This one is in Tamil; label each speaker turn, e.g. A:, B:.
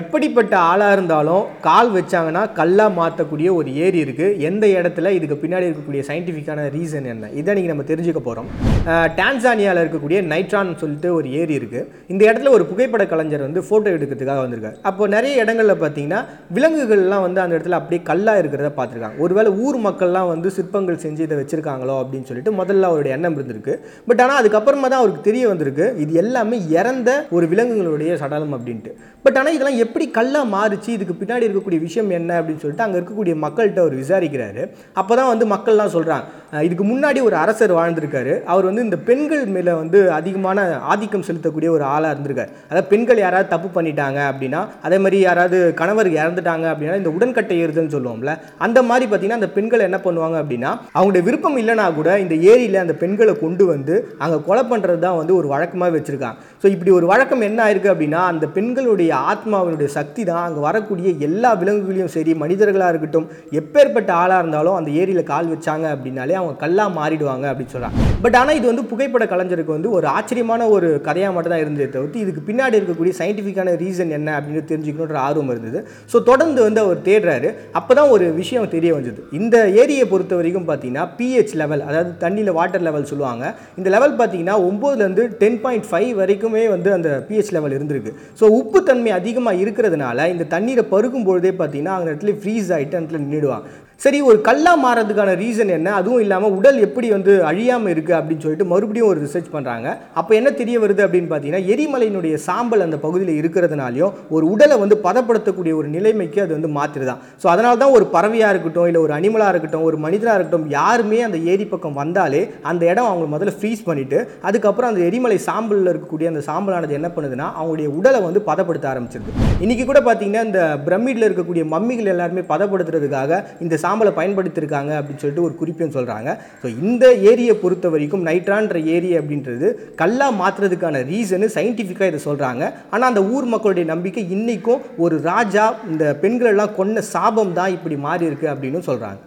A: எப்படிப்பட்ட ஆளாக இருந்தாலும் கால் வச்சாங்கன்னா கல்லாக மாற்றக்கூடிய ஒரு ஏரி இருக்குது எந்த இடத்துல? இதுக்கு பின்னாடி இருக்கக்கூடிய சயின்டிஃபிக்கான ரீசன் என்ன? இதை நீங்கள் நம்ம தெரிஞ்சுக்க போகிறோம் டான்சானியாவில் இருக்கக்கூடிய நைட்ரான் சொல்லிட்டு ஒரு ஏரி இருக்குது இந்த இடத்துல ஒரு புகைப்பட கலைஞர் வந்து ஃபோட்டோ எடுக்கிறதுக்காக வந்திருக்காரு. அப்போ நிறைய இடங்களில் பார்த்தீங்கன்னா விலங்குகள்லாம் வந்து அந்த இடத்துல அப்படியே கல்லாக இருக்கிறத பார்த்துருக்காங்க. ஒருவேளை ஊர் மக்கள்லாம் வந்து சிற்பங்கள் செஞ்சு இதை வச்சுருக்காங்களோ அப்படின்னு சொல்லிட்டு முதல்ல அவருடைய எண்ணம் இருந்திருக்கு. பட் ஆனால் அதுக்கப்புறமா தான் அவருக்கு தெரிய வந்திருக்கு. இது எல்லாமே இறந்த ஒரு விலங்குகளுடைய சடலம் அப்படின்ட்டு. பட் ஆனால் இதெல்லாம் எப்படி கல்லாக மாறுச்சு இதுக்கு பின்னாடி இருக்கக்கூடிய விஷயம் என்ன அப்படின்னு சொல்லிட்டு அங்கே இருக்கக்கூடிய மக்கள்கிட்ட அவர் விசாரிக்கிறாரு. அப்போ தான் வந்து மக்கள்லாம் சொல்கிறாங்க இதுக்கு முன்னாடி ஒரு அரசர் வாழ்ந்திருக்காரு. அவர் வந்து இந்த பெண்கள் மேலே வந்து அதிகமான ஆதிக்கம் செலுத்தக்கூடிய ஒரு ஆளாக இருந்திருக்காரு. அதாவது பெண்கள் யாராவது தப்பு பண்ணிட்டாங்க அப்படின்னா அதே மாதிரி யாராவது கணவர் இறந்துட்டாங்க அப்படின்னா இந்த உடன்கட்டை ஏறுதுன்னு சொல்லுவோம்ல அந்த மாதிரி பார்த்தீங்கன்னா அந்த பெண்கள் என்ன பண்ணுவாங்க அப்படின்னா அவங்களுடைய விருப்பம் இல்லைனா கூட இந்த ஏரியில் அந்த பெண்களை கொண்டு வந்து அங்கே கொலை பண்ணுறது தான் வந்து ஒரு வழக்கமாக வச்சுருக்காங்க. ஸோ இப்படி ஒரு வழக்கம் என்ன ஆயிருக்கு அப்படின்னா அந்த பெண்களுடைய அவருடைய சக்தி தான் அங்கே வரக்கூடிய எல்லா விலங்குகளையும் சரி மனிதர்களாக இருக்கட்டும் எப்பேற்பட்ட ஆளாக இருந்தாலும் அந்த ஏரியில் கால் வச்சாங்க அப்படின்னாலே அவங்க கல்லாக மாறிடுவாங்க அப்படின்னு சொல்கிறாங்க பட் ஆனால் இது வந்து புகைப்பட கலைஞருக்கு வந்து ஒரு ஆச்சரியமான ஒரு கதையாக மட்டும் தான் இருந்ததை தவிர்த்து இதுக்கு பின்னாடி இருக்கக்கூடிய சயின்டிஃபிக்கான ரீசன் என்ன அப்படின்னு தெரிஞ்சுக்கணுன்ற ஆர்வம் இருந்தது. ஸோ தொடர்ந்து வந்து அவர் தேடுறாரு. அப்போ தான் ஒரு விஷயம் தெரிய வந்தது. இந்த ஏரியை பொறுத்த வரைக்கும் பார்த்தீங்கன்னா பிஹெச் லெவல் அதாவது தண்ணியில் வாட்டர் லெவல் சொல்லுவாங்க. இந்த லெவல் பார்த்தீங்கன்னா ஒம்போதுலேருந்து டென் பாயிண்ட் ஃபைவ் வரைக்குமே வந்து அந்த பிஹெச் லெவல் இருந்திருக்கு. ஸோ உப்புத்தன்மை அதிகமாக இருக்கிறதுனால இந்த தண்ணீரை பருகும் பொழுதே பார்த்தீங்கன்னா அந்த இடத்துல ஃப்ரீஸ் ஆகிட்டு அந்த இடத்துல நின்றுடுவாங்க சரி ஒரு கல்லாக மாறதுக்கான ரீசன் என்ன? அதுவும் இல்லாமல் உடல் எப்படி வந்து அழியாமல் இருக்குது அப்படின்னு சொல்லிட்டு மறுபடியும் ஒரு ரிசர்ச் பண்ணுறாங்க அப்போ என்ன தெரிய வருது அப்படின்னு பார்த்தீங்கன்னா எரிமலையினுடைய சாம்பல் அந்த பகுதியில் இருக்கிறதுனாலையும் ஒரு உடலை வந்து பதப்படுத்தக்கூடிய ஒரு நிலைமைக்கு அது வந்து மாற்றிடுதான் ஸோ அதனால தான் ஒரு பறவையாக இருக்கட்டும் இல்லை ஒரு அனிமலாக இருக்கட்டும் ஒரு மனிதனாக இருக்கட்டும் யாருமே அந்த ஏரி பக்கம் வந்தாலே அந்த இடம் அவங்க முதல்ல ஃப்ரீஸ் பண்ணிவிட்டு அதுக்கப்புறம் அந்த எரிமலை சாம்பலில் இருக்கக்கூடிய அந்த சாம்பலானது என்ன பண்ணுதுன்னா அவங்களுடைய உடலை வந்து பதப்படுத்த ஆரம்பிச்சிருது. இன்றைக்கி கூட பார்த்தீங்கன்னா இந்த பிரமிடில் இருக்கக்கூடிய மம்மிகள் எல்லாருமே பதப்படுத்துறதுக்காக இந்த சாம்பலை பயன்படுத்தியிருக்காங்க அப்படின்னு சொல்லிட்டு ஒரு குறிப்பையும் சொல்கிறாங்க ஸோ இந்த ஏரியை பொறுத்த வரைக்கும் நைட்ரான்ற ஏரி அப்படின்றது கல்லா மாற்றுறதுக்கான ரீசனு சயின்டிஃபிக்காக இதை சொல்கிறாங்க ஆனால் அந்த ஊர் மக்களுடைய நம்பிக்கை இன்றைக்கும் ஒரு ராஜா இந்த பெண்களெல்லாம் கொன்ன சாபம் தான் இப்படி மாறி இருக்குது அப்படின்னு சொல்கிறாங்க